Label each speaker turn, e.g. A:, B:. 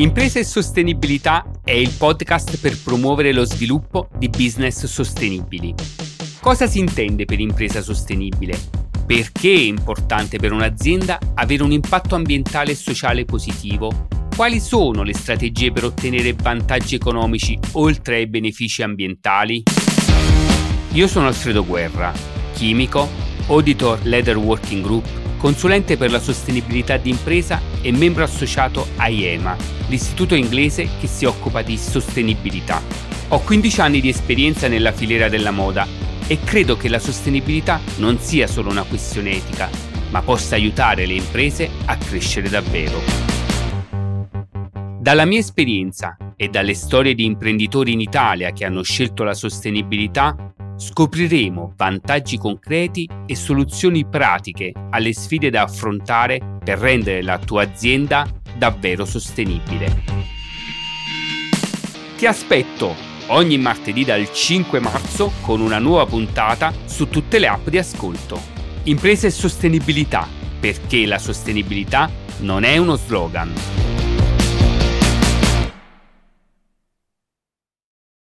A: Impresa e Sostenibilità è il podcast per promuovere lo sviluppo di business sostenibili. Cosa si intende per impresa sostenibile? Perché è importante per un'azienda avere un impatto ambientale e sociale positivo? Quali sono le strategie per ottenere vantaggi economici oltre ai benefici ambientali? Io sono Alfredo Guerra, chimico, auditor Leather Working Group consulente per la sostenibilità di impresa e membro associato a IEMA, l'istituto inglese che si occupa di sostenibilità. Ho 15 anni di esperienza nella filiera della moda e credo che la sostenibilità non sia solo una questione etica, ma possa aiutare le imprese a crescere davvero. Dalla mia esperienza e dalle storie di imprenditori in Italia che hanno scelto la sostenibilità, scopriremo vantaggi concreti e soluzioni pratiche alle sfide da affrontare per rendere la tua azienda davvero sostenibile. Ti aspetto ogni martedì dal 5 marzo con una nuova puntata su tutte le app di ascolto. Impresa e sostenibilità, perché la sostenibilità non è uno slogan.